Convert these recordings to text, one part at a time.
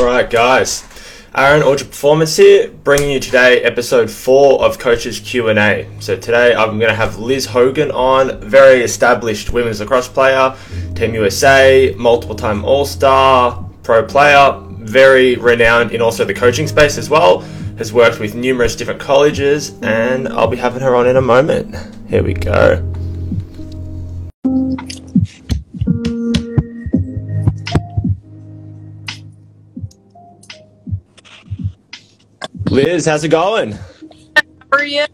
All right, guys. Aaron Ultra Performance here, bringing you today episode four of Coaches Q and A. So today I'm going to have Liz Hogan on, very established women's lacrosse player, Team USA, multiple time All Star, pro player, very renowned in also the coaching space as well. Has worked with numerous different colleges, and I'll be having her on in a moment. Here we go. Liz, how's it going? How are you?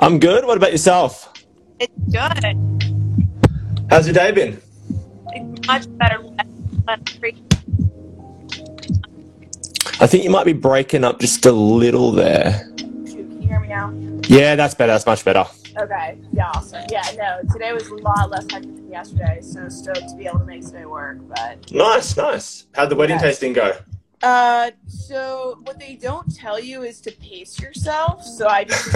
I'm good. What about yourself? It's good. How's your day been? It's much better. I think you might be breaking up just a little there. Shoot, Can you hear me now? Yeah, that's better. That's much better. Okay. Yeah, awesome. Yeah, no, today was a lot less hectic than yesterday, so stoked to be able to make today work. But Nice, nice. How'd the wedding tasting go? Uh, so what they don't tell you is to pace yourself. So I just,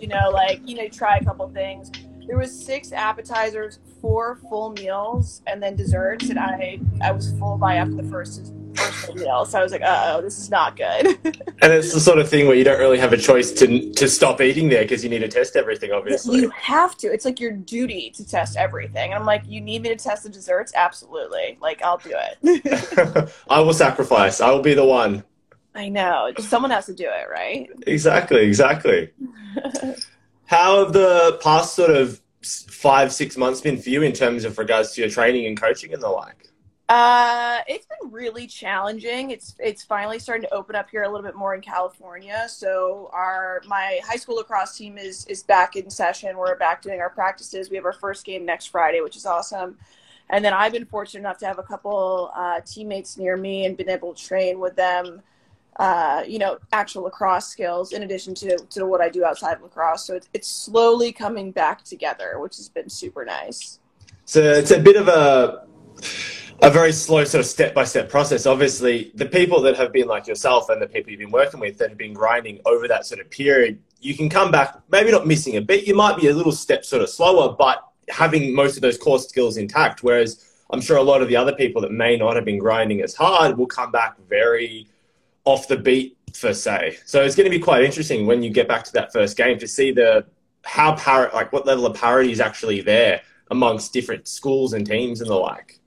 you know, like you know, try a couple things. There was six appetizers, four full meals, and then desserts, and I I was full by after the first first meal. So I was like, uh oh, this is not good. And it's the sort of thing where you don't really have a choice to to stop eating there because you need to test everything, obviously. You have to. It's like your duty to test everything. And I'm like, you need me to test the desserts? Absolutely. Like, I'll do it. I will sacrifice. I will be the one. I know. Someone has to do it, right? Exactly, exactly. How have the past sort of five, six months been for you in terms of regards to your training and coaching and the like? Uh, it's been really challenging. It's it's finally starting to open up here a little bit more in California. So our my high school lacrosse team is is back in session. We're back doing our practices. We have our first game next Friday, which is awesome. And then I've been fortunate enough to have a couple uh, teammates near me and been able to train with them. Uh, you know, actual lacrosse skills in addition to to what I do outside of lacrosse. So it's it's slowly coming back together, which has been super nice. So it's a bit of a a very slow sort of step by step process. Obviously, the people that have been like yourself and the people you've been working with that have been grinding over that sort of period, you can come back maybe not missing a beat. You might be a little step sort of slower, but having most of those core skills intact. Whereas I'm sure a lot of the other people that may not have been grinding as hard will come back very off the beat per se. So it's going to be quite interesting when you get back to that first game to see the how par like what level of parity is actually there amongst different schools and teams and the like.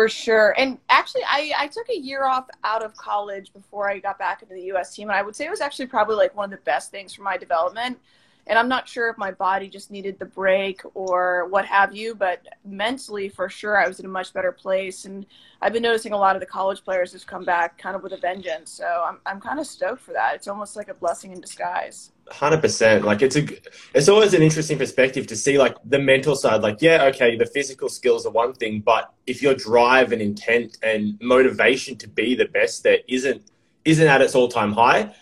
For sure. And actually, I, I took a year off out of college before I got back into the U.S. team. And I would say it was actually probably like one of the best things for my development. And I'm not sure if my body just needed the break or what have you, but mentally, for sure, I was in a much better place. And I've been noticing a lot of the college players just come back kind of with a vengeance. So I'm, I'm kind of stoked for that. It's almost like a blessing in disguise. Hundred percent. Like it's a, it's always an interesting perspective to see like the mental side. Like, yeah, okay, the physical skills are one thing, but if your drive and intent and motivation to be the best there isn't isn't at its all time high,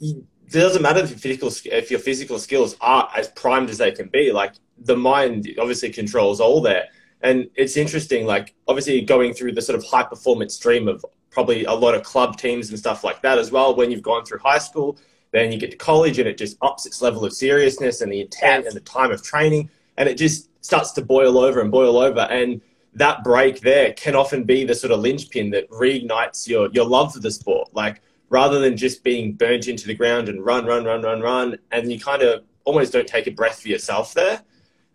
it doesn't matter if your physical if your physical skills are as primed as they can be. Like the mind obviously controls all that, and it's interesting. Like obviously going through the sort of high performance stream of probably a lot of club teams and stuff like that as well. When you've gone through high school then you get to college and it just ups its level of seriousness and the intent and the time of training and it just starts to boil over and boil over. And that break there can often be the sort of linchpin that reignites your your love for the sport. Like rather than just being burnt into the ground and run run run run run and you kind of almost don't take a breath for yourself there.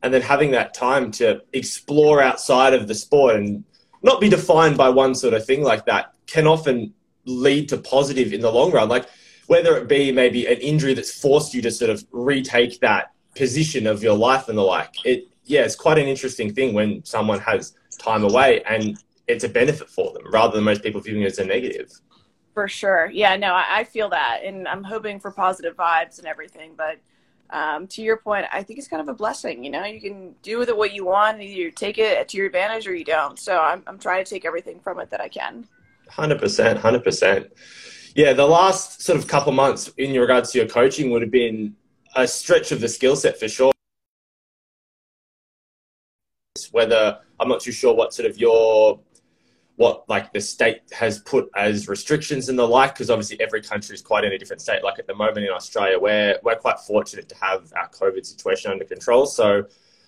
And then having that time to explore outside of the sport and not be defined by one sort of thing like that can often lead to positive in the long run. Like whether it be maybe an injury that's forced you to sort of retake that position of your life and the like. It yeah, it's quite an interesting thing when someone has time away and it's a benefit for them rather than most people viewing it as a negative. For sure. Yeah, no, I, I feel that. And I'm hoping for positive vibes and everything. But um, to your point, I think it's kind of a blessing. You know, you can do with it what you want, and either you take it to your advantage or you don't. So I'm, I'm trying to take everything from it that I can. Hundred percent, hundred percent. Yeah, the last sort of couple months in regards to your coaching would have been a stretch of the skill set for sure. Whether I'm not too sure what sort of your what like the state has put as restrictions and the like, because obviously every country is quite in a different state. Like at the moment in Australia, we're we're quite fortunate to have our COVID situation under control. So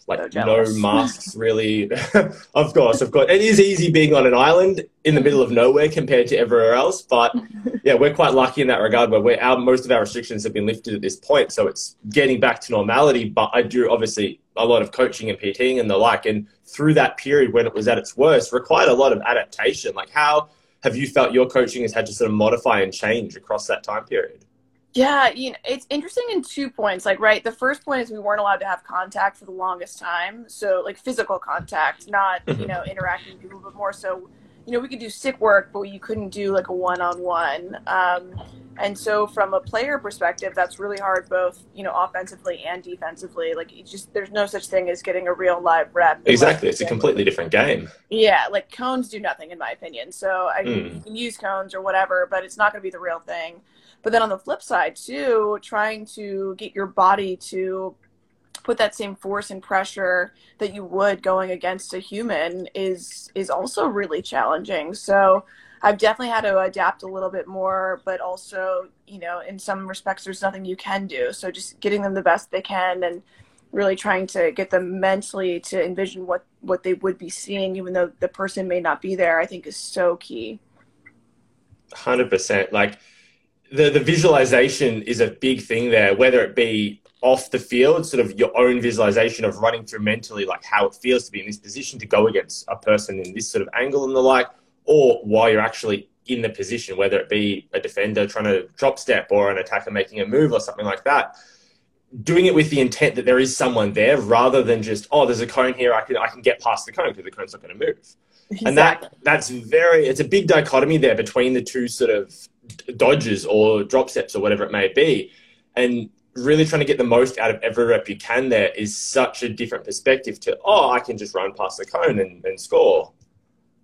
like so no masks really. of course, of course, it is easy being on an island in the middle of nowhere compared to everywhere else. But yeah, we're quite lucky in that regard where we're, our, most of our restrictions have been lifted at this point, so it's getting back to normality. But I do obviously a lot of coaching and PTing and the like, and through that period when it was at its worst, required a lot of adaptation. Like how have you felt your coaching has had to sort of modify and change across that time period? Yeah, you know, it's interesting in two points. Like, right, the first point is we weren't allowed to have contact for the longest time. So, like, physical contact, mm-hmm. not, you mm-hmm. know, interacting with people, but more so, you know, we could do stick work, but you couldn't do like a one on one. And so, from a player perspective, that's really hard, both, you know, offensively and defensively. Like, it's just, there's no such thing as getting a real live rep. Exactly. It's a completely different game. Yeah. Like, cones do nothing, in my opinion. So, I mean, mm. you can use cones or whatever, but it's not going to be the real thing. But then on the flip side, too, trying to get your body to put that same force and pressure that you would going against a human is is also really challenging. So I've definitely had to adapt a little bit more, but also, you know, in some respects, there's nothing you can do. So just getting them the best they can and really trying to get them mentally to envision what what they would be seeing, even though the person may not be there, I think is so key. Hundred percent. Like the the visualization is a big thing there, whether it be off the field, sort of your own visualization of running through mentally, like how it feels to be in this position to go against a person in this sort of angle and the like, or while you're actually in the position, whether it be a defender trying to drop step or an attacker making a move or something like that. Doing it with the intent that there is someone there rather than just, oh, there's a cone here, I can I can get past the cone because the cone's not going to move. Exactly. And that that's very it's a big dichotomy there between the two sort of dodges or drop steps or whatever it may be. And really trying to get the most out of every rep you can there is such a different perspective to, oh, I can just run past the cone and, and score.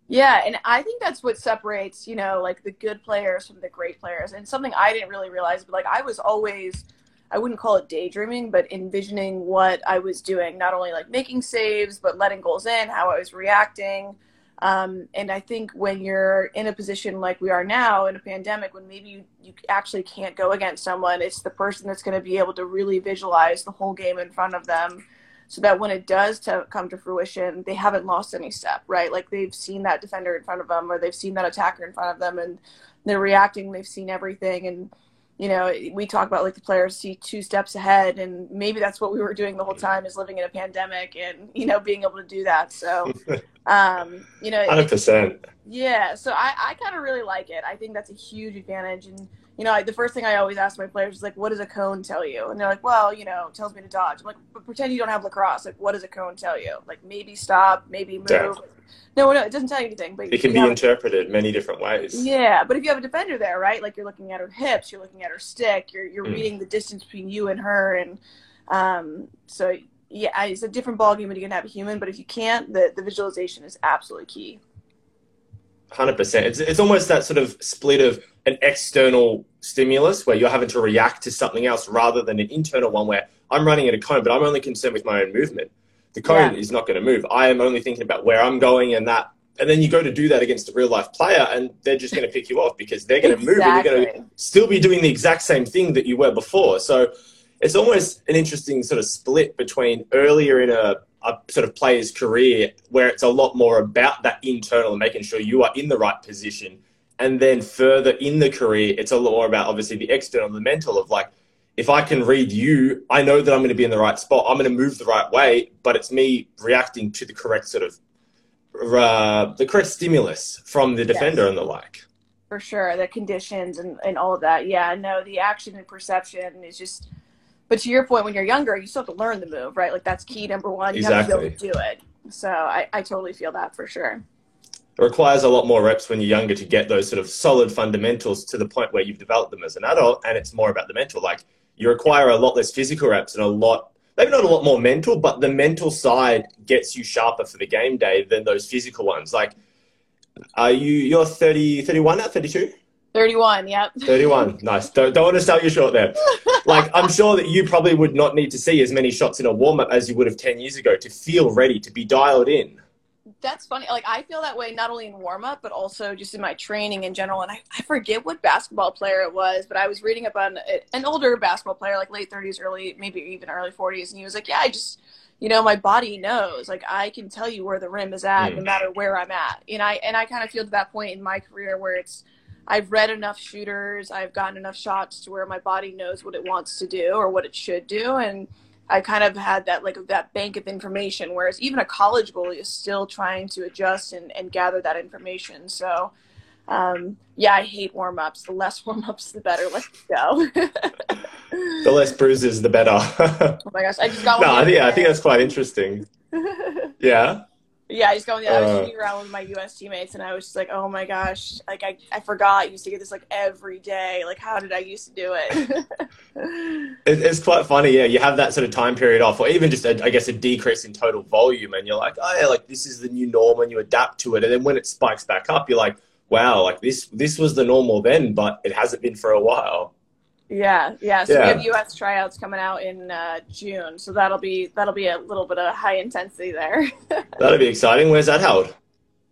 Yeah, and I think that's what separates, you know, like the good players from the great players. And something I didn't really realize, but like I was always I wouldn't call it daydreaming, but envisioning what I was doing, not only like making saves, but letting goals in, how I was reacting, um, and I think when you're in a position like we are now in a pandemic, when maybe you, you actually can't go against someone, it's the person that's going to be able to really visualize the whole game in front of them so that when it does to come to fruition, they haven't lost any step, right? Like they've seen that defender in front of them or they've seen that attacker in front of them and they're reacting, they've seen everything. And you know, we talk about like the players see two steps ahead, and maybe that's what we were doing the whole time is living in a pandemic and you know being able to do that. So, um, you know, hundred percent. Yeah, so I I kind of really like it. I think that's a huge advantage, and you know, I, the first thing I always ask my players is like, "What does a cone tell you?" And they're like, "Well, you know, it tells me to dodge." I'm like, "But pretend you don't have lacrosse. Like, what does a cone tell you? Like, maybe stop, maybe move." Yeah. No, no, it doesn't tell you anything. But it can be interpreted many different ways. Yeah, but if you have a defender there, right? Like you're looking at her hips, you're looking at her stick, you're you're mm. reading the distance between you and her, and um, so yeah, it's a different ballgame when you can have a human. But if you can't, the the visualization is absolutely key. Hundred percent. It's it's almost that sort of split of an external stimulus where you're having to react to something else rather than an internal one where I'm running at a cone, but I'm only concerned with my own movement the cone yeah. is not going to move. I am only thinking about where I'm going and that. And then you go to do that against a real life player, and they're just going to pick you off because they're going to exactly. move and you're going to still be doing the exact same thing that you were before. So it's almost an interesting sort of split between earlier in a, a sort of player's career where it's a lot more about that internal and making sure you are in the right position. And then further in the career, it's a lot more about obviously the external, the mental of like, if I can read you, I know that I'm going to be in the right spot. I'm going to move the right way, but it's me reacting to the correct sort of uh, the correct stimulus from the defender yes. and the like. For sure, the conditions and, and all of that. Yeah, no, the action and perception is just. But to your point, when you're younger, you still have to learn the move, right? Like that's key number one. You exactly. have to be able to do it. So I, I totally feel that for sure. It requires a lot more reps when you're younger to get those sort of solid fundamentals to the point where you've developed them as an adult, and it's more about the mental. Like you require a lot less physical reps and a lot maybe not a lot more mental, but the mental side gets you sharper for the game day than those physical ones. Like, are you you're 30, 31 now, 32? 31, yep. 31, nice. Don't, don't want to sell you short there. like, I'm sure that you probably would not need to see as many shots in a warm up as you would have 10 years ago to feel ready, to be dialed in that's funny. Like I feel that way not only in warm up, but also just in my training in general. And I, I forget what basketball player it was, but I was reading up on an older basketball player, like late 30s, early, maybe even early 40s, and he was like, "Yeah, I just you know, my body knows. Like I can tell you where the rim is at, mm. no matter where I'm at. And I and I kind of feel to that point in my career where it's I've read enough shooters, I've gotten enough shots to where my body knows what it wants to do or what it should do, and I kind of had that like that bank of information. Whereas even a college goalie is still trying to adjust and, and gather that information. So um, yeah, I hate warm ups. The less warm ups, the better. Let's go. the less bruises, the better. oh my gosh, I just got. one. No, yeah, I think that's quite interesting. yeah. Yeah, I just going. I was uh, shooting around with my U.S. teammates, and I was just like, "Oh my gosh! Like I, I forgot I used to get this like every day. Like how did I used to do it?" it it's quite funny. Yeah, you have that sort of time period off, or even just a, I guess a decrease in total volume, and you're like, "Oh yeah, like this is the new norm," and you adapt to it, and then when it spikes back up, you're like, wow, like this this was the normal then, but it hasn't been for a while. Yeah, yeah. So yeah. we have U.S. tryouts coming out in uh, June, so that'll be that'll be a little bit of high intensity there. that'll be exciting. Where's that held?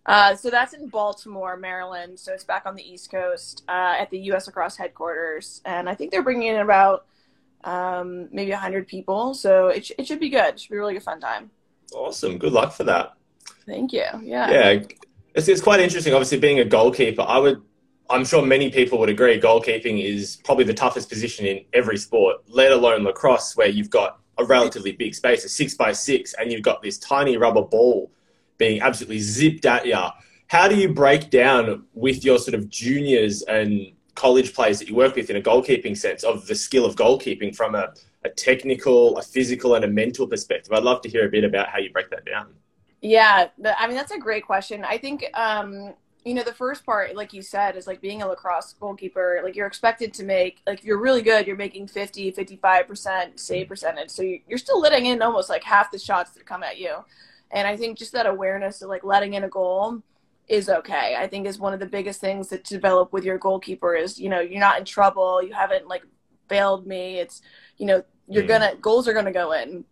Uh, so that's in Baltimore, Maryland. So it's back on the East Coast uh, at the U.S. Lacrosse headquarters, and I think they're bringing in about um, maybe hundred people. So it sh- it should be good. It should be a really good fun time. Awesome. Good luck for that. Thank you. Yeah. Yeah. It's, it's quite interesting. Obviously, being a goalkeeper, I would, I'm sure many people would agree, goalkeeping is probably the toughest position in every sport, let alone lacrosse, where you've got a relatively big space, a six by six, and you've got this tiny rubber ball being absolutely zipped at you. How do you break down with your sort of juniors and college players that you work with in a goalkeeping sense of the skill of goalkeeping from a, a technical, a physical, and a mental perspective? I'd love to hear a bit about how you break that down. Yeah, I mean that's a great question. I think um, you know the first part, like you said, is like being a lacrosse goalkeeper. Like you're expected to make, like if you're really good, you're making 50, 55 percent save mm-hmm. percentage. So you're still letting in almost like half the shots that come at you. And I think just that awareness of like letting in a goal is okay. I think is one of the biggest things that develop with your goalkeeper is you know you're not in trouble. You haven't like failed me. It's you know you're mm. gonna goals are gonna go in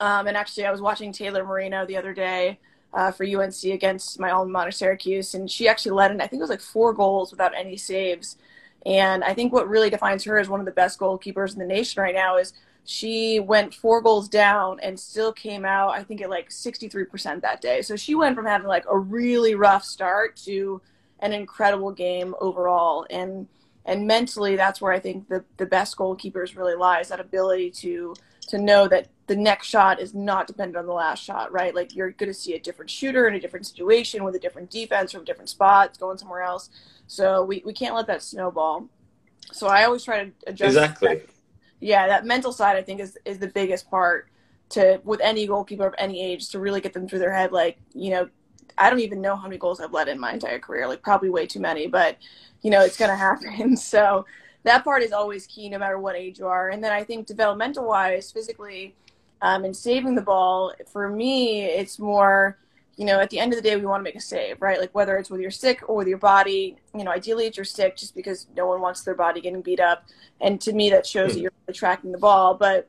um, and actually, I was watching Taylor Moreno the other day uh, for UNC against my alma mater, Syracuse, and she actually led in, I think it was like four goals without any saves. And I think what really defines her as one of the best goalkeepers in the nation right now is she went four goals down and still came out, I think, at like 63% that day. So she went from having like a really rough start to an incredible game overall. And and mentally, that's where I think the, the best goalkeepers really lies that ability to to know that the next shot is not dependent on the last shot, right? Like you're going to see a different shooter in a different situation with a different defense from different spots going somewhere else. So we, we can't let that snowball. So I always try to adjust. Exactly. That, yeah, that mental side I think is is the biggest part to with any goalkeeper of any age to really get them through their head. Like you know, I don't even know how many goals I've let in my entire career. Like probably way too many, but you know it's going to happen. So that part is always key no matter what age you are. And then I think developmental wise, physically, um, and saving the ball, for me, it's more, you know, at the end of the day, we want to make a save, right? Like whether it's with your stick or with your body, you know, ideally it's your stick just because no one wants their body getting beat up. And to me, that shows mm. that you're really tracking the ball. But,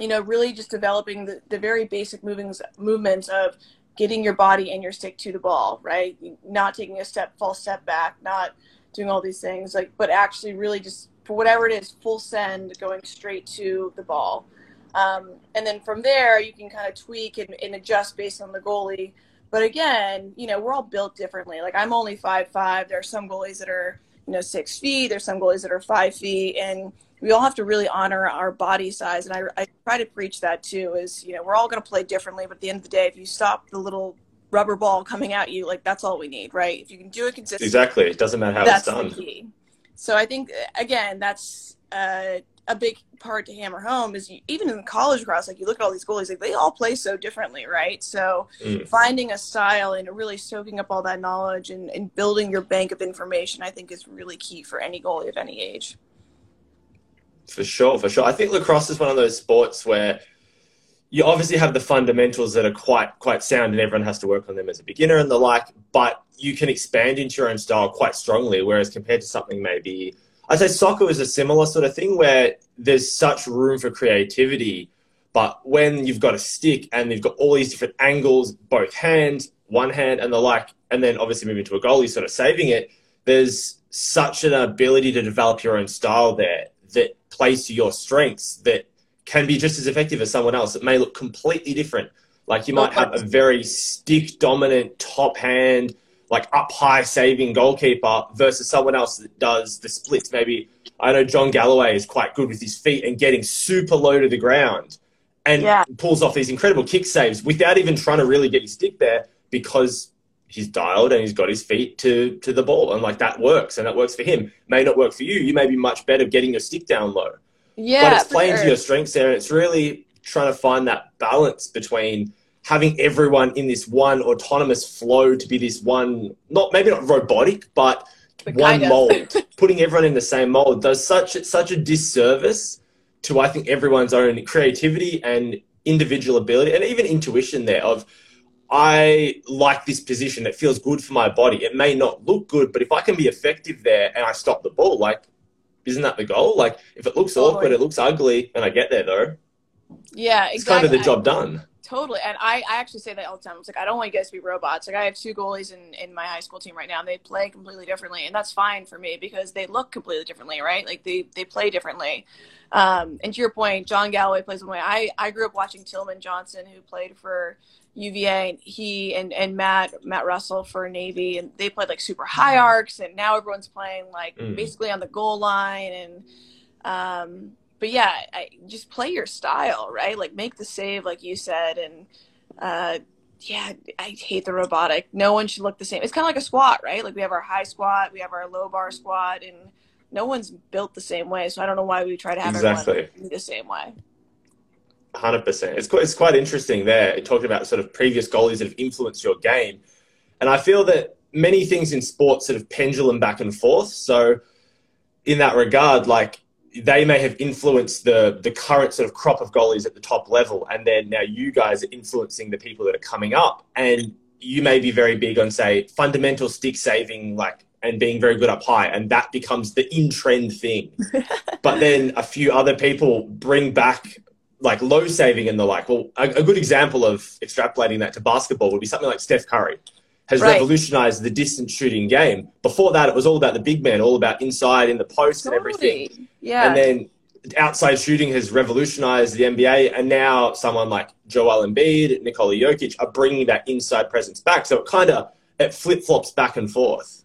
you know, really just developing the, the very basic movings, movements of getting your body and your stick to the ball, right? Not taking a step, false step back, not – doing all these things like but actually really just for whatever it is full send going straight to the ball. Um, and then from there you can kind of tweak and, and, adjust based on the goalie. But again you know we're all built differently. Like i'm only five five. There are some goalies that are you know six feet. There's some goalies that are five feet. And we all have to really honor our body size. And I, I try to preach that too is you know we're all going to play differently. But at the end of the day if you stop the little rubber ball coming at you, like that's all we need, right? If you can do it consistently, exactly. It doesn't matter how that's it's done. The key. So I think again, that's uh, a big part to hammer home. Is you, even in college cross, like you look at all these goalies, like they all play so differently, right? So mm. finding a style and really soaking up all that knowledge and, and building your bank of information, I think, is really key for any goalie of any age. For sure, for sure. I think lacrosse is one of those sports where you obviously have the fundamentals that are quite quite sound and everyone has to work on them as a beginner and the like but you can expand into your own style quite strongly whereas compared to something maybe i'd say soccer is a similar sort of thing where there's such room for creativity but when you've got a stick and you've got all these different angles both hands one hand and the like and then obviously moving to a goalie sort of saving it there's such an ability to develop your own style there that plays to your strengths that can be just as effective as someone else. It may look completely different. Like you might have a very stick dominant top hand, like up high saving goalkeeper versus someone else that does the splits. Maybe I know John Galloway is quite good with his feet and getting super low to the ground and yeah. pulls off these incredible kick saves without even trying to really get his stick there because he's dialed and he's got his feet to, to the ball. And like that works and that works for him. May not work for you. You may be much better getting your stick down low. Yeah. But it's playing sure. to your strengths there. And it's really trying to find that balance between having everyone in this one autonomous flow to be this one, not maybe not robotic, but, but one mold. Putting everyone in the same mold does such such a disservice to I think everyone's own creativity and individual ability and even intuition there of I like this position. It feels good for my body. It may not look good, but if I can be effective there and I stop the ball, like, isn't that the goal? Like, if it looks totally. awkward, it looks ugly, and I get there though. Yeah, exactly. It's kind of the job done. Totally. And I, I actually say that all the time. It's like, I don't want you guys to be robots. Like, I have two goalies in, in my high school team right now, and they play completely differently. And that's fine for me because they look completely differently, right? Like, they, they play differently. Um, and to your point, John Galloway plays one way. I, I grew up watching Tillman Johnson, who played for UVA, and he and, and Matt Matt Russell for Navy, and they played like super high arcs, and now everyone's playing like mm. basically on the goal line, and um, but yeah, I, just play your style, right? Like make the save, like you said, and uh, yeah, I hate the robotic. No one should look the same. It's kind of like a squat, right? Like we have our high squat, we have our low bar squat, and no one's built the same way. So I don't know why we try to have exactly. everyone the same way. Hundred percent. It's quite, it's quite interesting there. Talking about sort of previous goalies that have influenced your game, and I feel that many things in sports sort of pendulum back and forth. So, in that regard, like they may have influenced the the current sort of crop of goalies at the top level, and then now you guys are influencing the people that are coming up, and you may be very big on say fundamental stick saving, like and being very good up high, and that becomes the in trend thing. but then a few other people bring back like low saving and the like. Well, a, a, good example of extrapolating that to basketball would be something like Steph Curry has right. revolutionized the distance shooting game. Before that, it was all about the big man, all about inside in the post totally. and everything. Yeah. And then outside shooting has revolutionized the NBA, and now someone like Joel Embiid, Nikola Jokic are bringing that inside presence back. So it kind of it flip flops back and forth.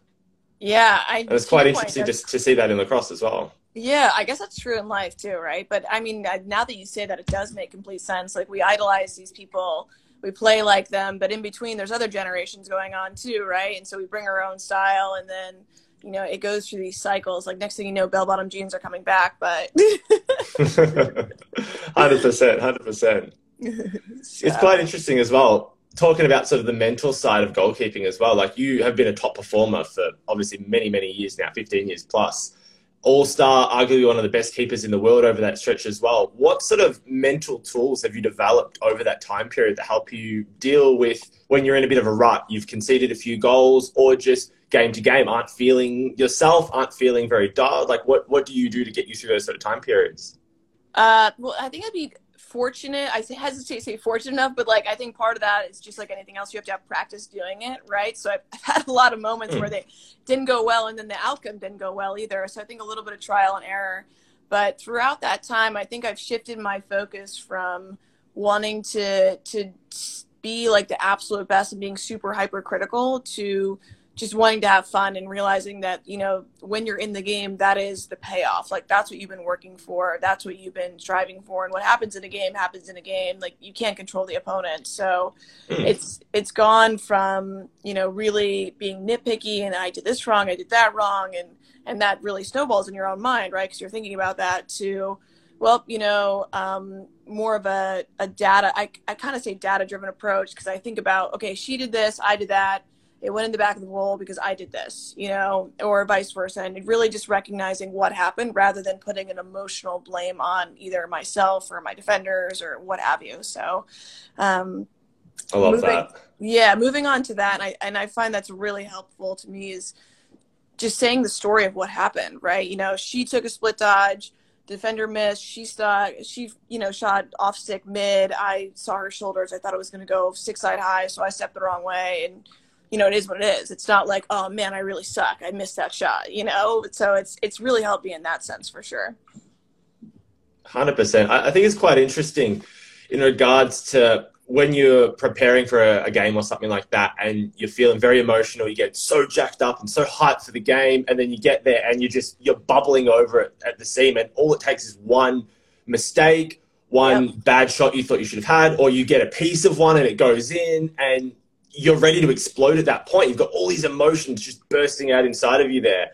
Yeah, I. And it's quite interesting just to see that in lacrosse as well. Yeah, I guess that's true in life too, right? But I mean, now that you say that, it does make complete sense. Like we idolize these people, we play like them, but in between, there's other generations going on too, right? And so we bring our own style, and then you know it goes through these cycles. Like next thing you know, bell bottom jeans are coming back, but hundred percent, hundred percent. It's quite interesting as well talking about sort of the mental side of goalkeeping as well. Like you have been a top performer for obviously many, many years now, 15 years plus all star, arguably one of the best keepers in the world over that stretch as well. What sort of mental tools have you developed over that time period to help you deal with when you're in a bit of a rut? You've conceded a few goals, or just game to game aren't feeling yourself, aren't feeling very dialed. Like, what what do you do to get you through those sort of time periods? Uh, well, I think I'd be fortunate. I hesitate to say fortunate enough, but like I think part of that is just like anything else, you have to have practice doing it, right? So I've, I've had a lot of moments mm. where they didn't go well, and then the outcome didn't go well either. So I think a little bit of trial and error. But throughout that time, I think I've shifted my focus from wanting to to be like the absolute best and being super hypercritical to just wanting to have fun and realizing that you know when you're in the game that is the payoff. Like that's what you've been working for. That's what you've been striving for. And what happens in a game happens in a game. Like you can't control the opponent. So mm. it's it's gone from you know really being nitpicky and i did this wrong i did that wrong and and that really snowballs in your own mind right? Because you're thinking about that to well you know um, more of a, a data i, I kind of say data driven approach because i think about okay she did this i did that it went in the back of the roll because I did this, you know, or vice versa. And really just recognizing what happened rather than putting an emotional blame on either myself or my defenders or what have you. So, um, I love moving, that. Yeah, moving on to that, and I, and I find that's really helpful to me is just saying the story of what happened, right? You know, she took a split dodge, defender missed, she saw she you know shot off stick mid. I saw her shoulders. I thought it was going to go six side high, so I stepped the wrong way and you know, it is what it is. It's not like, oh man, I really suck. I missed that shot, you know? So it's it's really helped me in that sense for sure. Hundred percent. I think it's quite interesting in regards to when you're preparing for a, a, game or something like that, and you're feeling very emotional. You get so jacked up and so hyped for the game, and then you get there and you're just you're bubbling over it at the seam, and all it takes is one mistake, one yep. bad shot you thought you should have had, or you get a piece of one and it goes in, and you're ready to explode at that point. You've got all these emotions just bursting out inside of you there.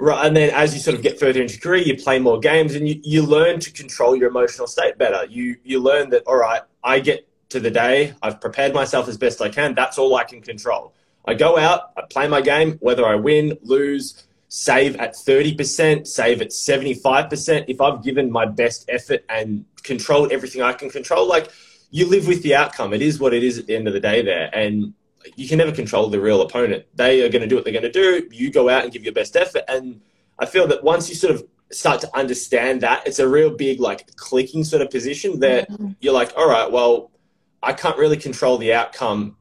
Right, and then as you sort of get further into career, you play more games and you, you learn to control your emotional state better. You you learn that all right, I get to the day, I've prepared myself as best I can. That's all I can control. I go out, I play my game, whether I win, lose, save at 30%, save at 75%. If I've given my best effort and controlled everything I can control, like you live with the outcome. It is what it is at the end of the day there. And you can never control the real opponent. They are going to do what they're going to do. You go out and give your best effort. And I feel that once you sort of start to understand that, it's a real big, like, clicking sort of position that mm-hmm. you're like, all right, well, I can't really control the outcome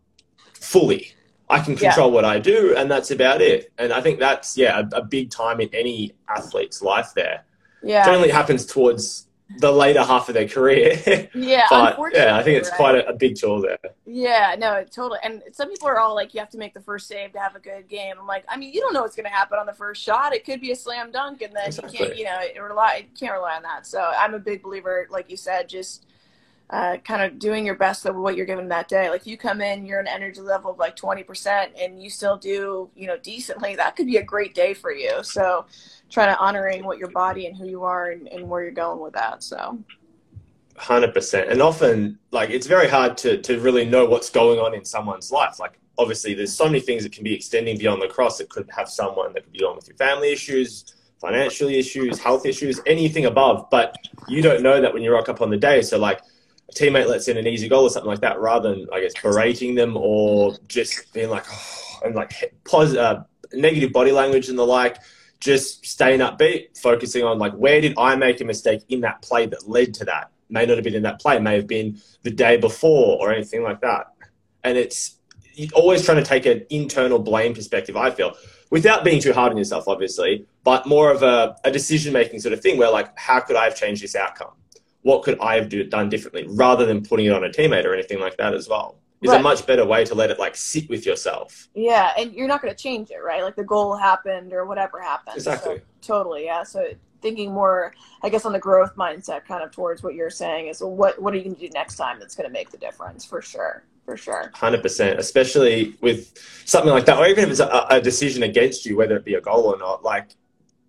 fully. I can control yeah. what I do, and that's about it. And I think that's, yeah, a, a big time in any athlete's life there. Yeah. Generally happens towards the later half of their career. Yeah, but yeah, I think it's right? quite a, a, big tool there. Yeah, no, totally. And some people are all like, you have to make the first save to have a good game. I'm like, I mean, you don't know what's going to happen on the first shot. It could be a slam dunk, and then exactly. you can't, you know, rely, can't rely on that. So I'm a big believer, like you said, just uh, kind of doing your best of what you're given that day. Like you come in, you're an energy level of like 20% and you still do, you know, decently, that could be a great day for you. So trying to honoring what your body and who you are and, and where you're going with that. So. 100% and often like it's very hard to, to really know what's going on in someone's life like obviously there's so many things that can be extending beyond the cross that could have someone that could be on with your family issues financial issues health issues anything above but you don't know that when you rock up on the day so like a teammate lets in an easy goal or something like that, rather than I guess berating them or just being like oh, and like uh, negative body language and the like. Just staying upbeat, focusing on like where did I make a mistake in that play that led to that? May not have been in that play, may have been the day before or anything like that. And it's always trying to take an internal blame perspective. I feel without being too hard on yourself, obviously, but more of a, a decision making sort of thing where like how could I have changed this outcome? what could I have do, done differently rather than putting it on a teammate or anything like that as well is right. a much better way to let it like sit with yourself. Yeah, and you're not going to change it, right? Like the goal happened or whatever happened. Exactly. So, totally, yeah. So thinking more, I guess, on the growth mindset, kind of towards what you're saying is, well, what what are you going to do next time that's going to make the difference for sure, for sure. Hundred percent, especially with something like that, or even if it's a, a decision against you, whether it be a goal or not. Like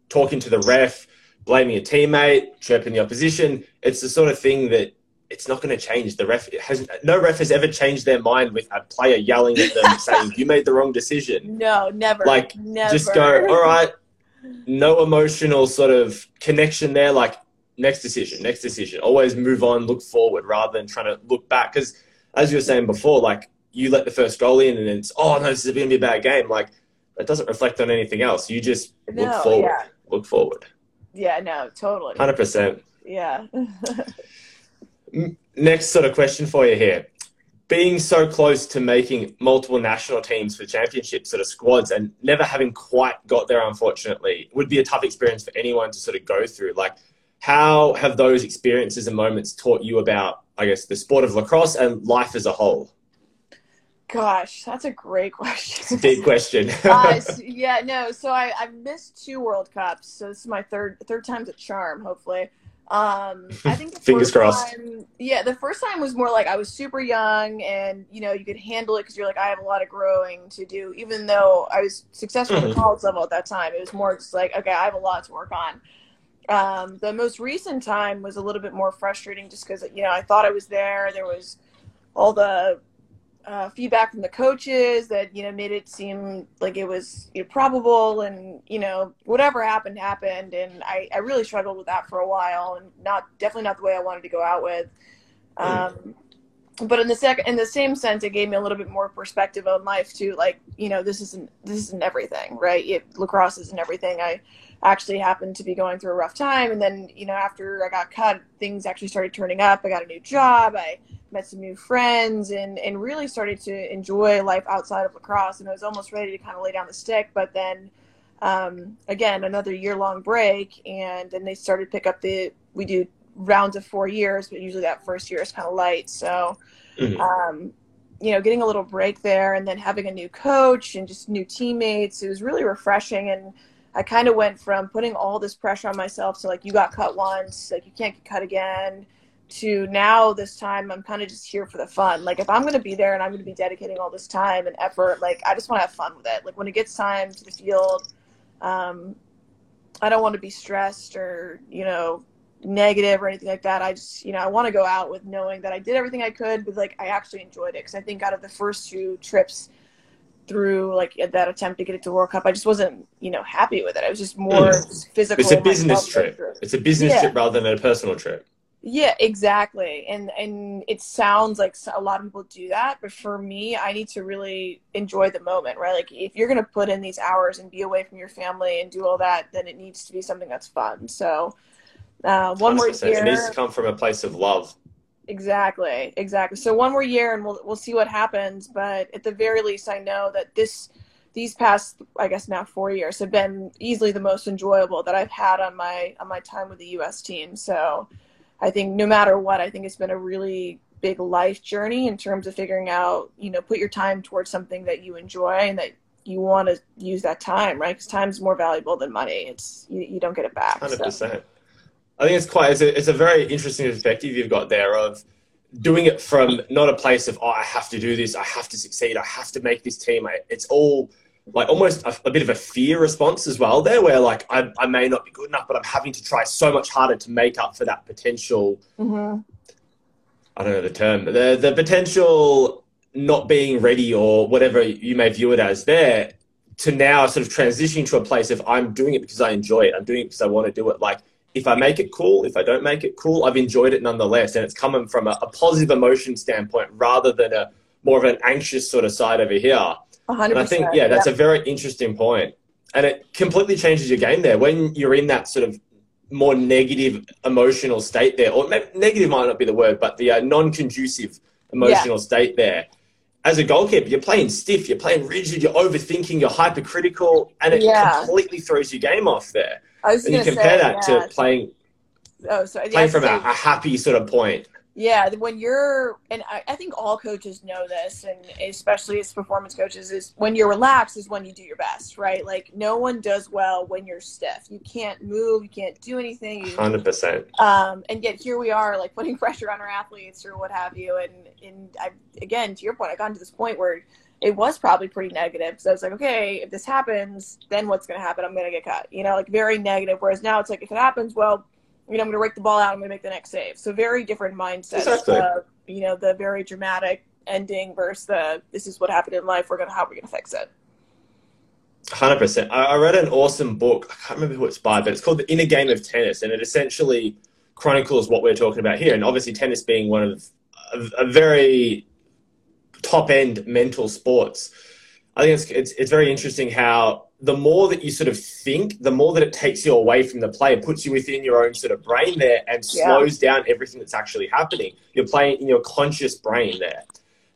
talking to the ref blaming a teammate, chirping the opposition. It's the sort of thing that it's not going to change. The ref has no ref has ever changed their mind with a player yelling at them saying you made the wrong decision. No, never. Like never. just go, all right. No emotional sort of connection there. Like next decision, next decision. Always move on, look forward rather than trying to look back. Because as you were saying before, like you let the first goal in and it's oh no, this is going to be a bad game. Like that doesn't reflect on anything else. You just no, look forward. Yeah. Look forward. Yeah, no, totally. 100%. Yeah. Next sort of question for you here. Being so close to making multiple national teams for championship sort of squads and never having quite got there, unfortunately, would be a tough experience for anyone to sort of go through. Like, how have those experiences and moments taught you about, I guess, the sport of lacrosse and life as a whole? Gosh, that's a great question. It's a big question. uh, so, yeah, no. So I I missed two World Cups. So this is my third third time's a charm. Hopefully, um, I think the fingers crossed. Time, yeah, the first time was more like I was super young, and you know you could handle it because you're like I have a lot of growing to do. Even though I was successful mm-hmm. at the college level at that time, it was more just like okay, I have a lot to work on. Um, the most recent time was a little bit more frustrating, just because you know I thought I was there. There was all the uh, feedback from the coaches that you know made it seem like it was you know, probable and you know whatever happened happened. And I, I really struggled with that for a while and not definitely not the way I wanted to go out with. Um, but in the second in the same sense it gave me a little bit more perspective on life too. Like you know this isn't this isn't everything right? It, lacrosse isn't everything. I actually happened to be going through a rough time. And then you know after I got cut things actually started turning up. I got a new job. I met some new friends and and really started to enjoy life outside of lacrosse and I was almost ready to kind of lay down the stick but then um, again another year long break and then they started pick up the we do rounds of four years, but usually that first year is kind of light. So, mm-hmm. um, you know, getting a little break there and then having a new coach and just new teammates, it was really refreshing. And I kind of went from putting all this pressure on myself to like, you got cut once, like, you can't get cut again, to now this time I'm kind of just here for the fun. Like, if I'm going to be there and I'm going to be dedicating all this time and effort, like, I just want to have fun with it. Like, when it gets time to the field, um, I don't want to be stressed or, you know, negative or anything like that. I just, you know, I want to go out with knowing that I did everything I could, but like I actually enjoyed it because I think out of the first two trips through like that attempt to get it to World Cup, I just wasn't, you know, happy with it. I was just more mm. physical. It's a business trip. It's a business yeah. trip rather than a personal trip. Yeah, exactly. And and it sounds like a lot of people do that, but for me, I need to really enjoy the moment, right? Like if you're going to put in these hours and be away from your family and do all that, then it needs to be something that's fun. So uh, one more year. It needs to come from a place of love. Exactly, exactly. So one more year, and we'll we'll see what happens. But at the very least, I know that this these past, I guess now four years have been easily the most enjoyable that I've had on my on my time with the U.S. team. So I think no matter what, I think it's been a really big life journey in terms of figuring out, you know, put your time towards something that you enjoy and that you want to use that time, right? Because time's more valuable than money. It's you, you don't get it back. Hundred so. percent. I think it's quite it's a, it's a very interesting perspective you've got there of doing it from not a place of oh I have to do this, I have to succeed, I have to make this team. It's all like almost a, a, bit of a fear response as well there where like I, I may not be good enough but i'm having to try so much harder to make up for that potential mm-hmm. i don't know the term the, the potential not being ready or whatever you may view it as there to now sort of transitioning to a place of i'm doing it because i enjoy it i'm doing it because i want to do it like if I make it cool, if I don't make it cool, I've enjoyed it nonetheless. And it's coming from a, a positive emotion standpoint rather than a more of an anxious sort of side over here. 100%, and I think, yeah, that's a very interesting point. And it completely changes your game there when you're in that sort of more negative emotional state there, or negative might not be the word, but the uh, non conducive emotional yeah. state there. As a goalkeeper, you're playing stiff, you're playing rigid, you're overthinking, you're hypercritical, and it yeah. completely throws your game off there. And you compare say, that to playing, oh, sorry. playing from a, a, happy sort of point. Yeah, when you're, and I, I, think all coaches know this, and especially as performance coaches, is when you're relaxed is when you do your best, right? Like no one does well when you're stiff. You can't move, you can't do anything. Hundred percent. Um, and yet here we are, like putting pressure on our athletes or what have you, and and I again to your point, I got to this point where it was probably pretty negative because I was like, okay, if this happens, then what's going to happen? I'm going to get cut, you know, like very negative. Whereas now it's like, if it happens, well, you know, I'm going to rake the ball out. I'm going to make the next save. So very different mindsets. Exactly. Uh, you know, the very dramatic ending versus the this is what happened in life. We're going to how we're going to fix it. Hundred percent. I read an awesome book. I can't remember who it's by, but it's called The Inner Game of Tennis, and it essentially chronicles what we're talking about here. And obviously, tennis being one of a, a very top end mental sports. I think it's, it's it's very interesting how the more that you sort of think, the more that it takes you away from the play. It puts you within your own sort of brain there and slows down everything that's actually happening. You're playing in your conscious brain there.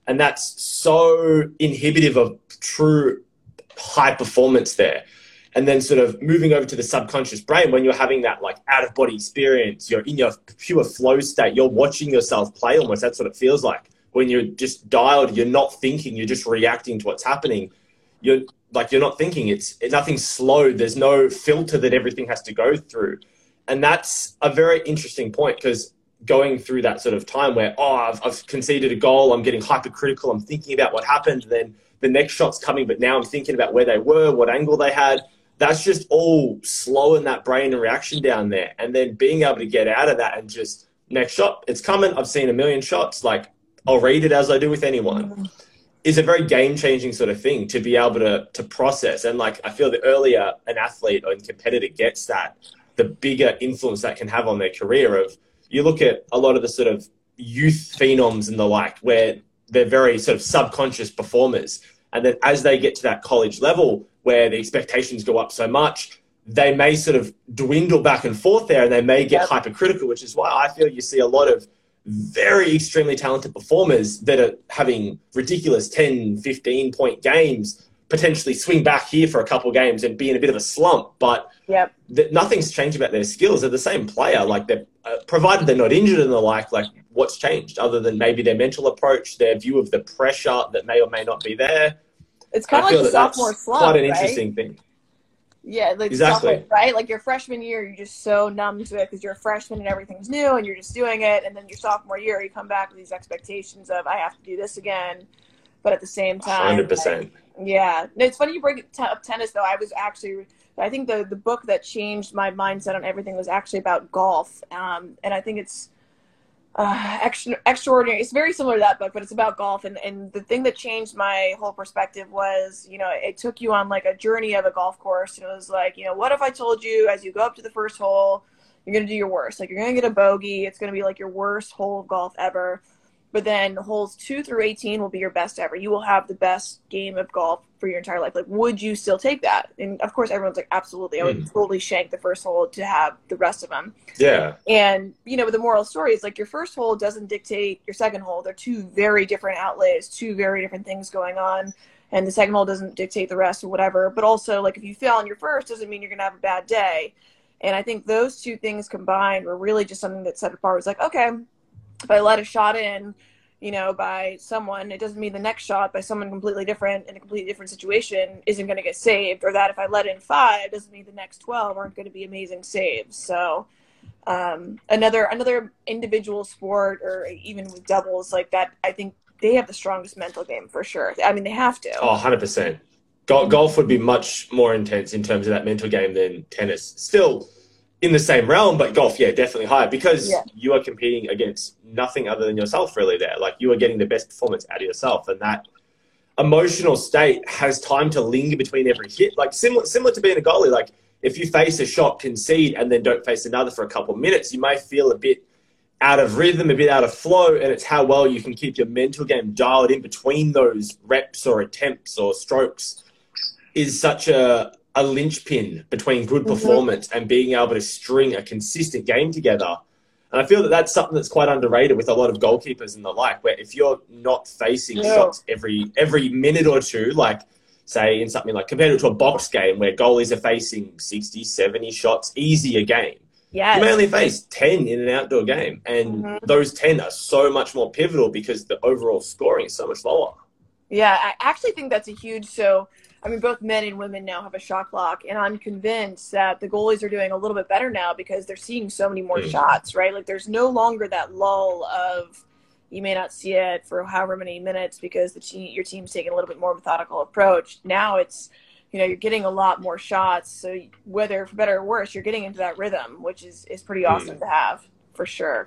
And that's so inhibitive of true high performance there. And then sort of moving over to the subconscious brain when you're having that like out of body experience, you're in your pure flow state, you're watching yourself play almost. That's what it feels like. When you're just dialed, you're not thinking, you're just reacting to what's happening. You're like you're not thinking it's nothing's slow there's no filter that everything has to go through. And that's a very interesting point because going through that sort of time where oh I've, I've conceded a goal i'm getting hypercritical i'm thinking about what happened then the next shot's coming but now i'm thinking about where they were what angle they had. That's just all slowing that brain and reaction down there. And then being able to get out of that and just next shot it's coming i've seen a million shots like i'll read it as i do with anyone is a very game changing sort of thing to be able to to process. And like I feel the earlier an athlete or a competitor gets that, the bigger influence that can have on their career. Of you look at a lot of the sort of youth phenoms and the like, where they're very sort of subconscious performers, and then as they get to that college level where the expectations go up so much, they may sort of dwindle back and forth there, and they may get hypercritical, which is why I feel you see a lot of very extremely talented performers that are having ridiculous 10, 15 point games potentially swing back here for a couple of games and be in a bit of a slump. But yep. th- nothing's changed about their skills. They're the same player. Like they're uh, provided they're not injured and the like, like what's changed other than maybe their mental approach, their view of the pressure that may or may not be there. It's kind of like the sophomore slump, quite an right? interesting thing. Yeah, like Exactly. sophomore, right? Like your freshman year, you're just so numb to it because you're a freshman and everything's new and you're just doing it. And then your sophomore year, you come back with these expectations of I have to do this again. But at the same time, Hundred like, percent. Yeah, No, it's funny you bring t- up tennis though. I was actually, I think the the book that changed my mindset on everything was actually about golf, um, and I think it's uh, extra, extraordinary. It's very similar to that book, but it's about golf. And and the thing that changed my whole perspective was, you know, it took you on like a journey of a golf course, and it was like, you know, what if I told you as you go up to the first hole, you're gonna do your worst, like you're gonna get a bogey, it's gonna be like your worst hole of golf ever but then holes 2 through 18 will be your best ever. You will have the best game of golf for your entire life. Like would you still take that? And of course everyone's like absolutely. I would Mm. totally shank the first hole to have the rest of them Yeah. and you know the moral story is like your first hole doesn't dictate your second hole. They're two very different outlays two very different things going on. And the second hole doesn't dictate the rest or whatever. But also like if you fail on your first doesn't mean you're gonna have a bad day. And i think those two things combined were really just something that set apart. It was like okay if I let a shot in, you know, by someone, it doesn't mean the next shot by someone completely different in a completely different situation isn't going to get saved, or that if I let in five, doesn't mean the next twelve aren't going to be amazing saves. So, um, another another individual sport, or even with doubles like that, I think they have the strongest mental game for sure. I mean, they have to. Oh, 100%. Golf would be much more intense in terms of that mental game than tennis. Still in the same realm, but golf, yeah, definitely higher because Yeah. you are competing against nothing other than yourself, really, there. Like you are getting the best performance out of yourself. And that emotional state has time to linger between every hit. Like similar, similar to being a goalie, like if you face a shot, concede, and then don't face another for a couple of minutes, you may feel a bit out of rhythm, a bit out of flow, and it's how well you can keep your mental game dialed in between those reps or attempts or strokes is such a, a linchpin between good Mhm. performance and being able to string a consistent game together. And I feel that that's something that's quite underrated with a lot of goalkeepers and the like, where if you're not facing Yeah. shots every every minute or two, like say in something like compared to a box game where goalies are facing 60, 70 shots easy a game. yes. You may only face 10 in an outdoor game. And Mhm. those 10 are so much more pivotal because the overall scoring is so much lower. Yeah, I actually think that's a huge. So, I mean, both men and women now have a shot clock, and I'm convinced that the goalies are doing a little bit better now because they're seeing so many more Mm. shots, right? Like, there's no longer that lull of you may not see it for however many minutes because the team, your team's taking a little bit more methodical approach. Now it's, you know, you're getting a lot more shots. So whether for better or worse, you're getting into that rhythm, which is is pretty awesome to have for sure.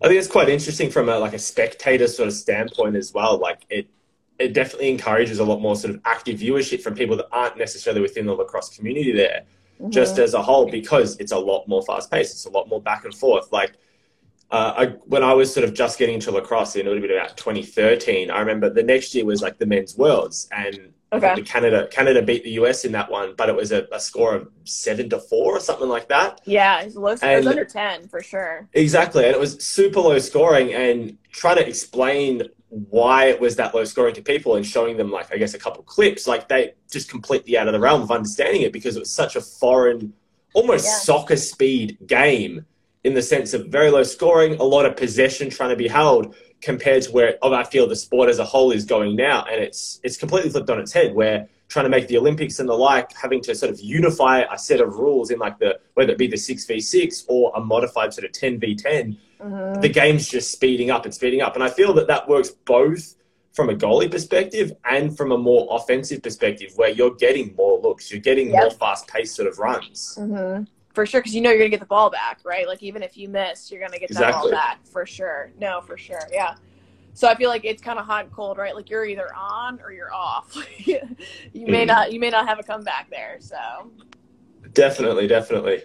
I think it's quite interesting from a like a spectator sort of standpoint as well. Like it, it definitely encourages a lot more sort of active viewership from people that aren't necessarily within the lacrosse community there, just as a whole, because it's a lot more fast paced. It's a lot more back and forth. Like uh, I, when I was sort of just getting into lacrosse, and it would have been about 2013. I remember the next year was like the men's worlds, and Okay. Canada Canada beat the US in that one, but it was a, a score of seven to four or something like that. yeah, it's low. It's And- under ten for sure. Exactly, and it was super low scoring, and trying to explain why it was that low scoring to people and showing them like I guess a couple clips, like they just completely out of the realm of understanding it because it was such a foreign, almost Yeah. soccer speed game in the sense of very low scoring, a lot of possession trying to be held compared to where I feel the sport as a whole is going now, and it's it's completely flipped on its head where trying to make the Olympics and the like, having to sort of unify a set of rules in like the whether it be the six v six or a modified sort of ten v ten Mhm. the game's just speeding up and speeding up. And I feel that that works both from a goalie perspective and from a more offensive perspective, where you're getting more looks, you're getting Yep. more fast paced sort of runs. hmm For sure, because you know you're gonna get the ball back, right? Like even if you miss, you're gonna get that Exactly. ball back for sure. No, for sure, yeah. So I feel like it's kind of hot and cold, right? Like you're either on or you're off. you may Mm. not, you may not have a comeback there. So Definitely, definitely.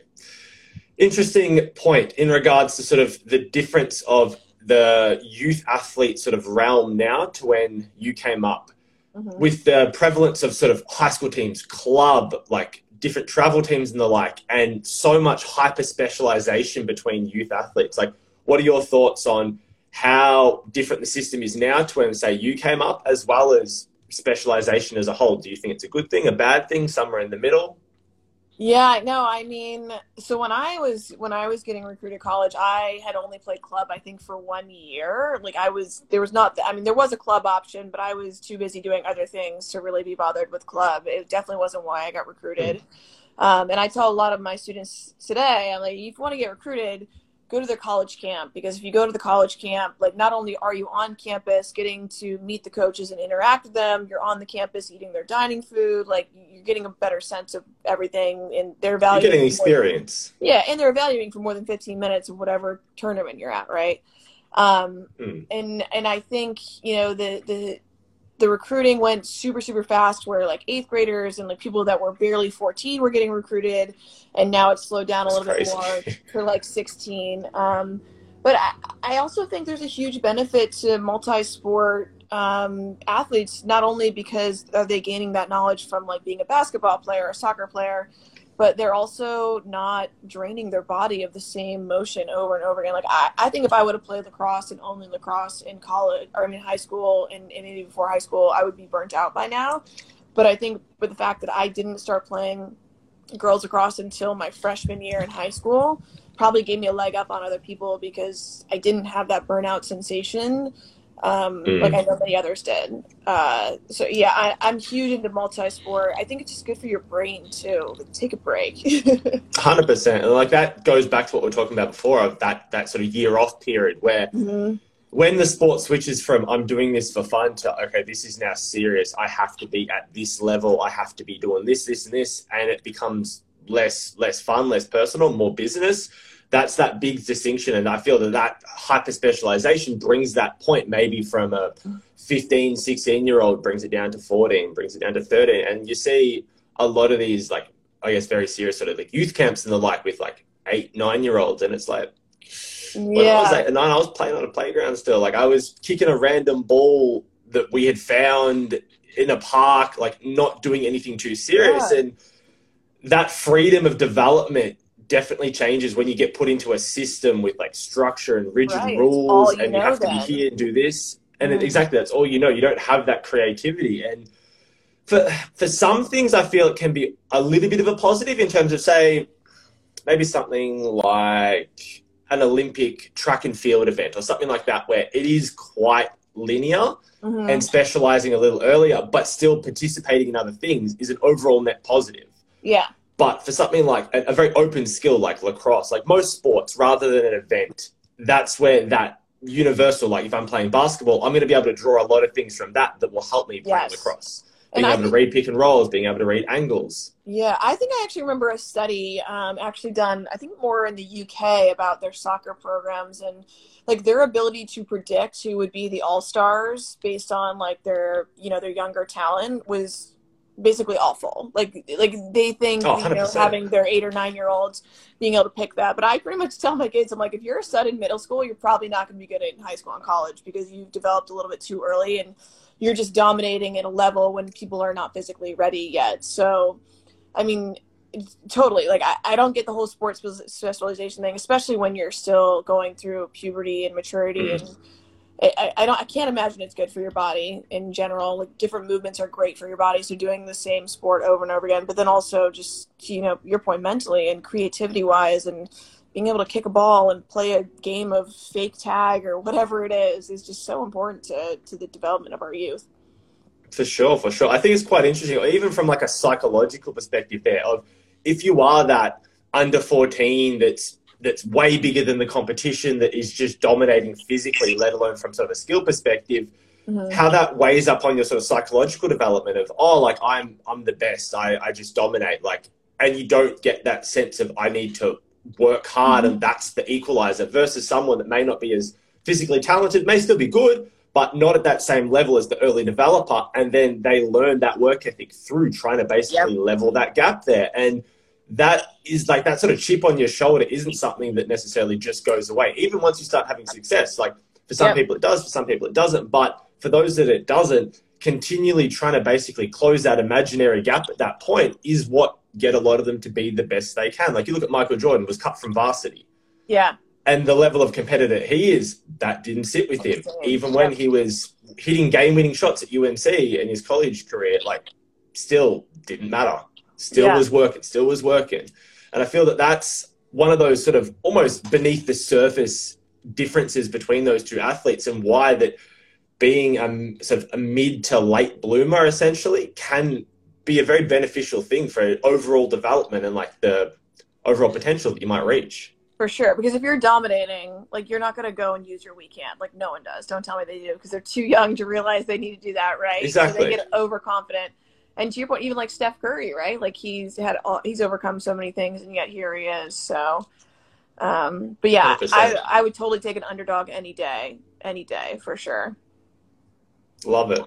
Interesting point in regards to sort of the difference of the youth athlete sort of realm now to when you came up. mhm. with the prevalence of sort of high school teams, club, like different travel teams and the like, and so much hyper specialization between youth athletes. Like, what are your thoughts on how different the system is now to when, say, you came up, as well as specialization as a whole? Do you think it's a good thing, a bad thing, somewhere in the middle? Yeah, no, I mean, so when I was when I was getting recruited to college, I had only played club I think for one year. Like I was there was not I mean there was a club option, but I was too busy doing other things to really be bothered with club. It definitely wasn't why I got recruited. Um, and I tell a lot of my students today, I'm like, if you want to get recruited, go to their college camp because if you go to the college camp like not only are you on campus getting to meet the coaches and interact with them you're on the campus eating their dining food like you're getting a better sense of everything and they're evaluating you're getting experience than, yeah and they're evaluating for more than 15 minutes of whatever tournament you're at right um, mm. and and i think you know the the the recruiting went super super fast where like eighth graders and like people that were barely 14 were getting recruited and now it's slowed down a little bit more for like 16 um, but I, I, also think there's a huge benefit to multi-sport um, athletes not only because are they gaining that knowledge from like being a basketball player or a soccer player but they're also not draining their body of the same motion over and over again. Like I, I think if I would have played lacrosse and only lacrosse in college or I mean high school and, and maybe before high school, I would be burnt out by now. But I think with the fact that I didn't start playing girls lacrosse until my freshman year in high school probably gave me a leg up on other people because I didn't have that burnout sensation um, mm. like I know many others did. Uh, so yeah, I, am huge into multi-sport. I think it's just good for your brain too. Like, take a break. Hundred percent, and like that goes back to what we are talking about before of that that sort of year off period where. Mm-hmm. When the sport switches from I'm doing this for fun to okay, this is now serious. I have to be at this level. I have to be doing this, this, and this, and it becomes less less fun, less personal, more business that's that big distinction. And I feel that that hyper specialization brings that point maybe from a 15, 16 year old, brings it down to 14, brings it down to 13. And you see a lot of these, like, I guess, very serious sort of like youth camps and the like with like eight, nine year olds. And it's like, when yeah. I was and nine, I was playing on a playground still. Like, I was kicking a random ball that we had found in a park, like, not doing anything too serious. Yeah. And that freedom of development definitely changes when you get put into a system with like structure and rigid right. rules and you have then. to be here and do this and mm. exactly that's all you know you don't have that creativity and for for some things i feel it can be a little bit of a positive in terms of say maybe something like an olympic track and field event or something like that where it is quite linear mm-hmm. and specializing a little earlier but still participating in other things is an overall net positive yeah but for something like a, a very open skill like lacrosse, like most sports, rather than an event, that's where that universal, like if I'm playing basketball, I'm going to be able to draw a lot of things from that that will help me play yes. lacrosse. Being and able think, to read pick and rolls, being able to read angles. Yeah, I think I actually remember a study um, actually done, I think more in the UK about their soccer programs and like their ability to predict who would be the all stars based on like their you know their younger talent was basically awful. Like like they think oh, you know having their eight or nine year olds being able to pick that. But I pretty much tell my kids, I'm like, if you're a stud in middle school, you're probably not going to be good in high school and college because you've developed a little bit too early and you're just dominating at a level when people are not physically ready yet. So, I mean. Totally. Like, I, I don't get the whole sports specialization thing, especially when you're still going through puberty and maturity mm. and I, I, don't I can't imagine it's good for your body in general. Like different movements are great for your body, so doing the same sport over and over again. But then also just you know your point mentally and creativity wise, and being able to kick a ball and play a game of fake tag or whatever it is is just so important to to the development of our youth. For sure, for sure. I think it's quite interesting, even from like a psychological perspective. There of if you are that under fourteen that's that's way bigger than the competition that is just dominating physically, let alone from sort of a skill perspective. Mm-hmm. How that weighs up on your sort of psychological development of oh, like I'm I'm the best, I, I just dominate, like, and you don't get that sense of I need to work hard mm-hmm. and that's the equalizer versus someone that may not be as physically talented, may still be good, but not at that same level as the early developer. And then they learn that work ethic through trying to basically yep. level that gap there. And that is like that sort of chip on your shoulder isn't something that necessarily just goes away. Even once you start having success, like for some people it does, for some people it doesn't. But for those that it doesn't, continually trying to basically close that imaginary gap at that point is what get a lot of them to be the best they can. Like you look at Michael Jordan was cut from varsity. Yeah. And the level of competitor he is, that didn't sit with him. Even when he was hitting game winning shots at UNC in his college career, like still didn't matter still Yeah. was working, still was working. And I feel that that's one of those sort of almost beneath the surface differences between those two athletes and why that being a sort of a mid to late bloomer essentially can be a very beneficial thing for overall development and like the overall potential that you might reach. For sure, because if you're dominating, like you're not going to go and use your weekend. Like no one does. Don't tell me they do because they're too young to realize they need to do that, right? Exactly. So they get overconfident. And to your point, even like Steph Curry, right? Like he's had all, he's overcome so many things, and yet here he is. So, um, but yeah, 100%. I I would totally take an underdog any day, any day for sure. Love it.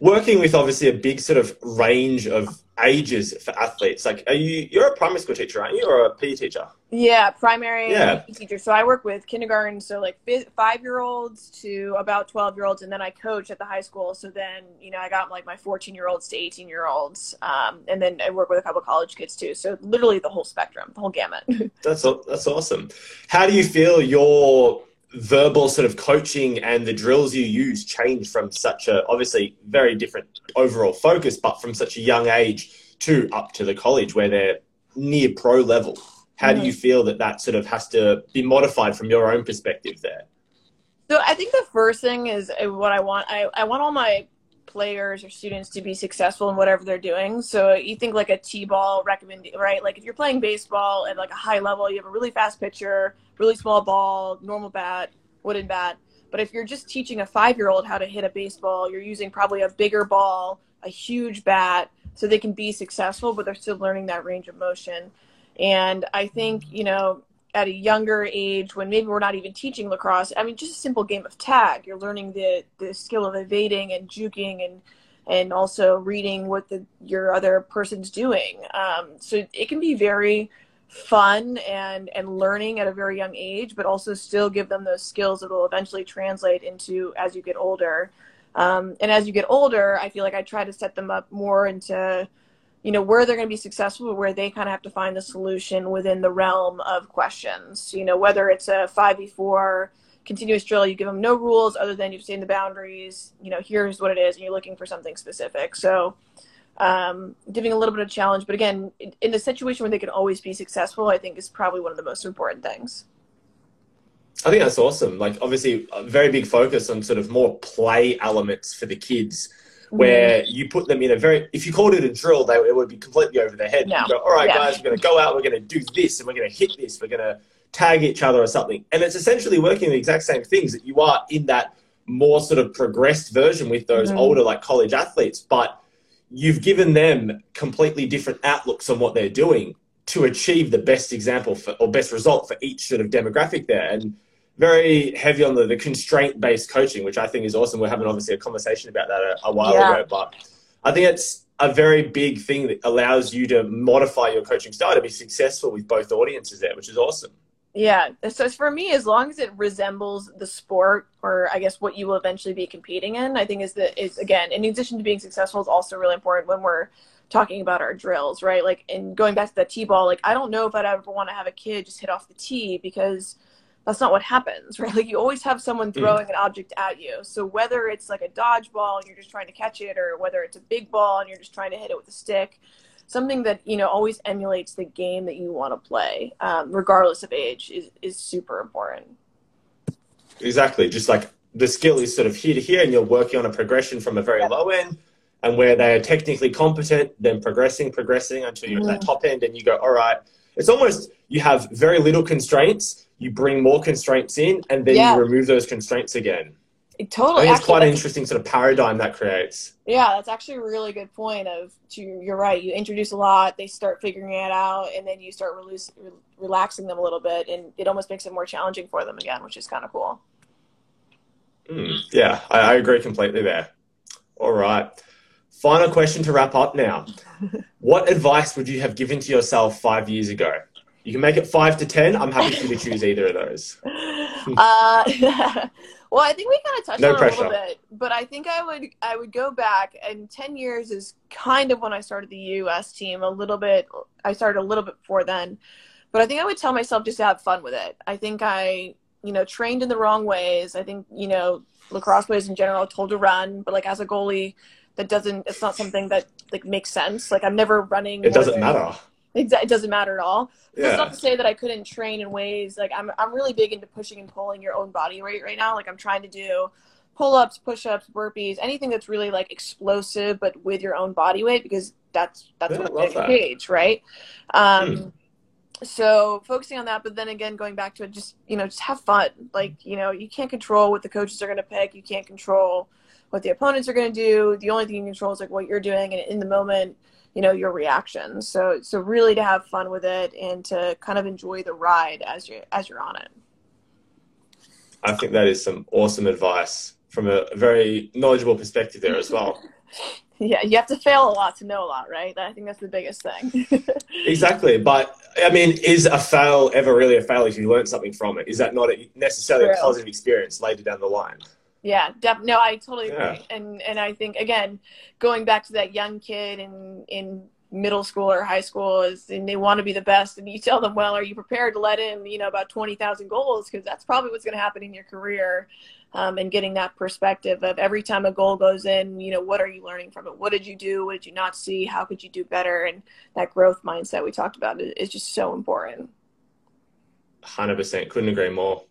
Working with obviously a big sort of range of ages for athletes. Like, are you you're a primary school teacher, aren't you, or a PE teacher? Yeah, primary Yeah. teacher. So I work with kindergarten, so like five year olds to about twelve year olds, and then I coach at the high school. So then you know I got like my fourteen year olds to eighteen year olds, um, and then I work with a couple college kids too. So literally the whole spectrum, the whole gamut. That's that's awesome. How do you feel your verbal sort of coaching and the drills you use change from such a obviously very different overall focus, but from such a young age to up to the college where they're near pro level? How do you feel that that sort of has to be modified from your own perspective there? So I think the first thing is uh, what I want. I, I want all my players or students to be successful in whatever they're doing. So you think like a T-ball recommend, right? Like if you're playing baseball at like a high level, you have a really fast pitcher, really small ball, normal bat, wooden bat. But if you're just teaching a five-year-old how to hit a baseball, you're using probably a bigger ball, a huge bat, so they can be successful, but they're still learning that range of motion. And I think, you know, at a younger age when maybe we're not even teaching lacrosse. I mean just a simple game of tag. You're learning the the skill of evading and juking and and also reading what the your other person's doing. Um, so it can be very fun and and learning at a very young age but also still give them those skills that will eventually translate into as you get older. Um, and as you get older i feel like i try to set them up more into you know where they're going to be successful where they kind of have to find the solution within the realm of questions. You know whether it's a 5v4 continuous drill you give them no rules other than you've seen the boundaries you know here's what it is and you're looking for something specific. So um, giving a little bit of challenge but again in, in a situation where they can always be successful i think is probably one of the most important things. I think that's awesome. Like, obviously, a very big focus on sort of more play elements for the kids, where you put them in a very. If you called it a drill, they it would be completely over their head. No. Go, all right, Yeah. guys, we're going to go out, we're going to do this, and we're going to hit this, we're going to tag each other or something, and it's essentially working the exact same things that you are in that more sort of progressed version with those Mhm. older like college athletes, but you've given them completely different outlooks on what they're doing to achieve the best example for, or best result for each sort of demographic there. And very heavy on the, the constraint based coaching, which I think is awesome. We're having obviously a conversation about that a, a while Yeah. ago, but I think it's a very big thing that allows you to modify your coaching style to be successful with both audiences there, which is awesome. Yeah. So for me, as long as it resembles the sport, or I guess what you will eventually be competing in, I think is that is again, in addition to being successful, is also really important when we're talking about our drills, right? Like, and going back to the t-ball, like I don't know if I'd ever want to have a kid just hit off the tee because that's not what happens, right? Like you always have someone throwing an object at you. So whether it's like a dodgeball and you're just trying to catch it, or whether it's a big ball and you're just trying to hit it with a stick, something that you know always emulates the game that you want to play, um, regardless of age, is is super important. Exactly. Just like the skill is sort of here to here, and you're working on a progression from a very Yeah. low end, and where they are technically competent, then progressing, progressing until you're at that top end, and you go, all right. It's almost you have very little constraints, you bring more constraints in, and then Yeah. you remove those constraints again. It I totally. think it's quite an interesting sort of paradigm that creates. Yeah, that's actually a really good point. Of to you're right. You introduce a lot, they start figuring it out, and then you start release, re- relaxing them a little bit, and it almost makes it more challenging for them again, which is kind of cool. Mm, yeah, I, I agree completely there. All right. Final question to wrap up now. what advice would you have given to yourself five years ago? You can make it five to ten. I'm happy for you to choose either of those. uh, well, I think we kind of touched No on it a little bit, but I think I would I would go back, and ten years is kind of when I started the U.S. team. A little bit, I started a little bit before then, but I think I would tell myself just to have fun with it. I think I, you know, trained in the wrong ways. I think you know lacrosse players in general are told to run, but like as a goalie, that doesn't. It's not something that like makes sense. Like I'm never running. It doesn't than, matter. It, doesn't matter at all. Yeah. That's not to say that I couldn't train in ways like I'm. I'm really big into pushing and pulling your own body weight right now. Like I'm trying to do pull-ups, push-ups, burpees, anything that's really like explosive, but with your own body weight because that's that's Yeah, what I'm that. page, right? Um, Hmm. So focusing on that, but then again, going back to it, just you know, just have fun. Like you know, you can't control what the coaches are going to pick. You can't control what the opponents are going to do. The only thing you control is like what you're doing, and in the moment, you know, your reactions. So so really to have fun with it and to kind of enjoy the ride as you as you're on it. I think that is some awesome advice from a very knowledgeable perspective there as well. Yeah, you have to fail a lot to know a lot, right? I think that's the biggest thing. exactly. But I mean, is a fail ever really a fail if you learn something from it? Is that not a, necessarily a positive experience later down the line? Yeah, def- no, I totally agree. Yeah. And and I think again, going back to that young kid in in middle school or high school is and they want to be the best and you tell them well are you prepared to let in you know about 20,000 goals because that's probably what's going to happen in your career um, and getting that perspective of every time a goal goes in you know what are you learning from it what did you do what did you not see how could you do better and that growth mindset we talked about is, is just so important 100%. Couldn't agree more.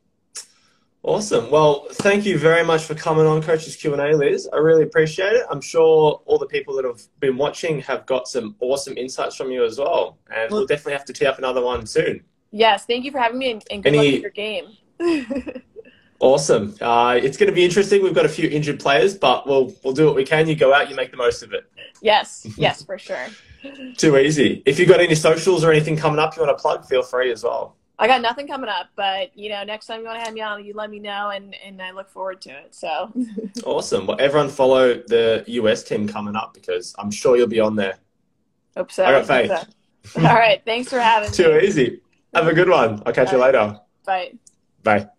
Awesome. Well, thank you very much for coming on Coaches Q&A, Liz. I really appreciate it. I'm sure all the people that have been watching have got some awesome insights from you as well. And we'll definitely have to tee up another one soon. yes thank you for having me and, and good luck with your game Awesome. Uh, it's going to be interesting. We've got a few injured players, but we'll we'll do what we can. You go out, you make the most of it. yes yes for sure Too easy. If you've got any socials or anything coming up you want to plug, feel free as well. I got nothing coming up, but you know, next time you want to have me on, you let me know, and and I look forward to it. So, Awesome. Well, everyone follow the US team coming up because I'm sure you'll be on there. hope so. I got faith. So. All right, thanks for having Too me. Too easy. Have a good one. I'll catch you later. Bye. Bye.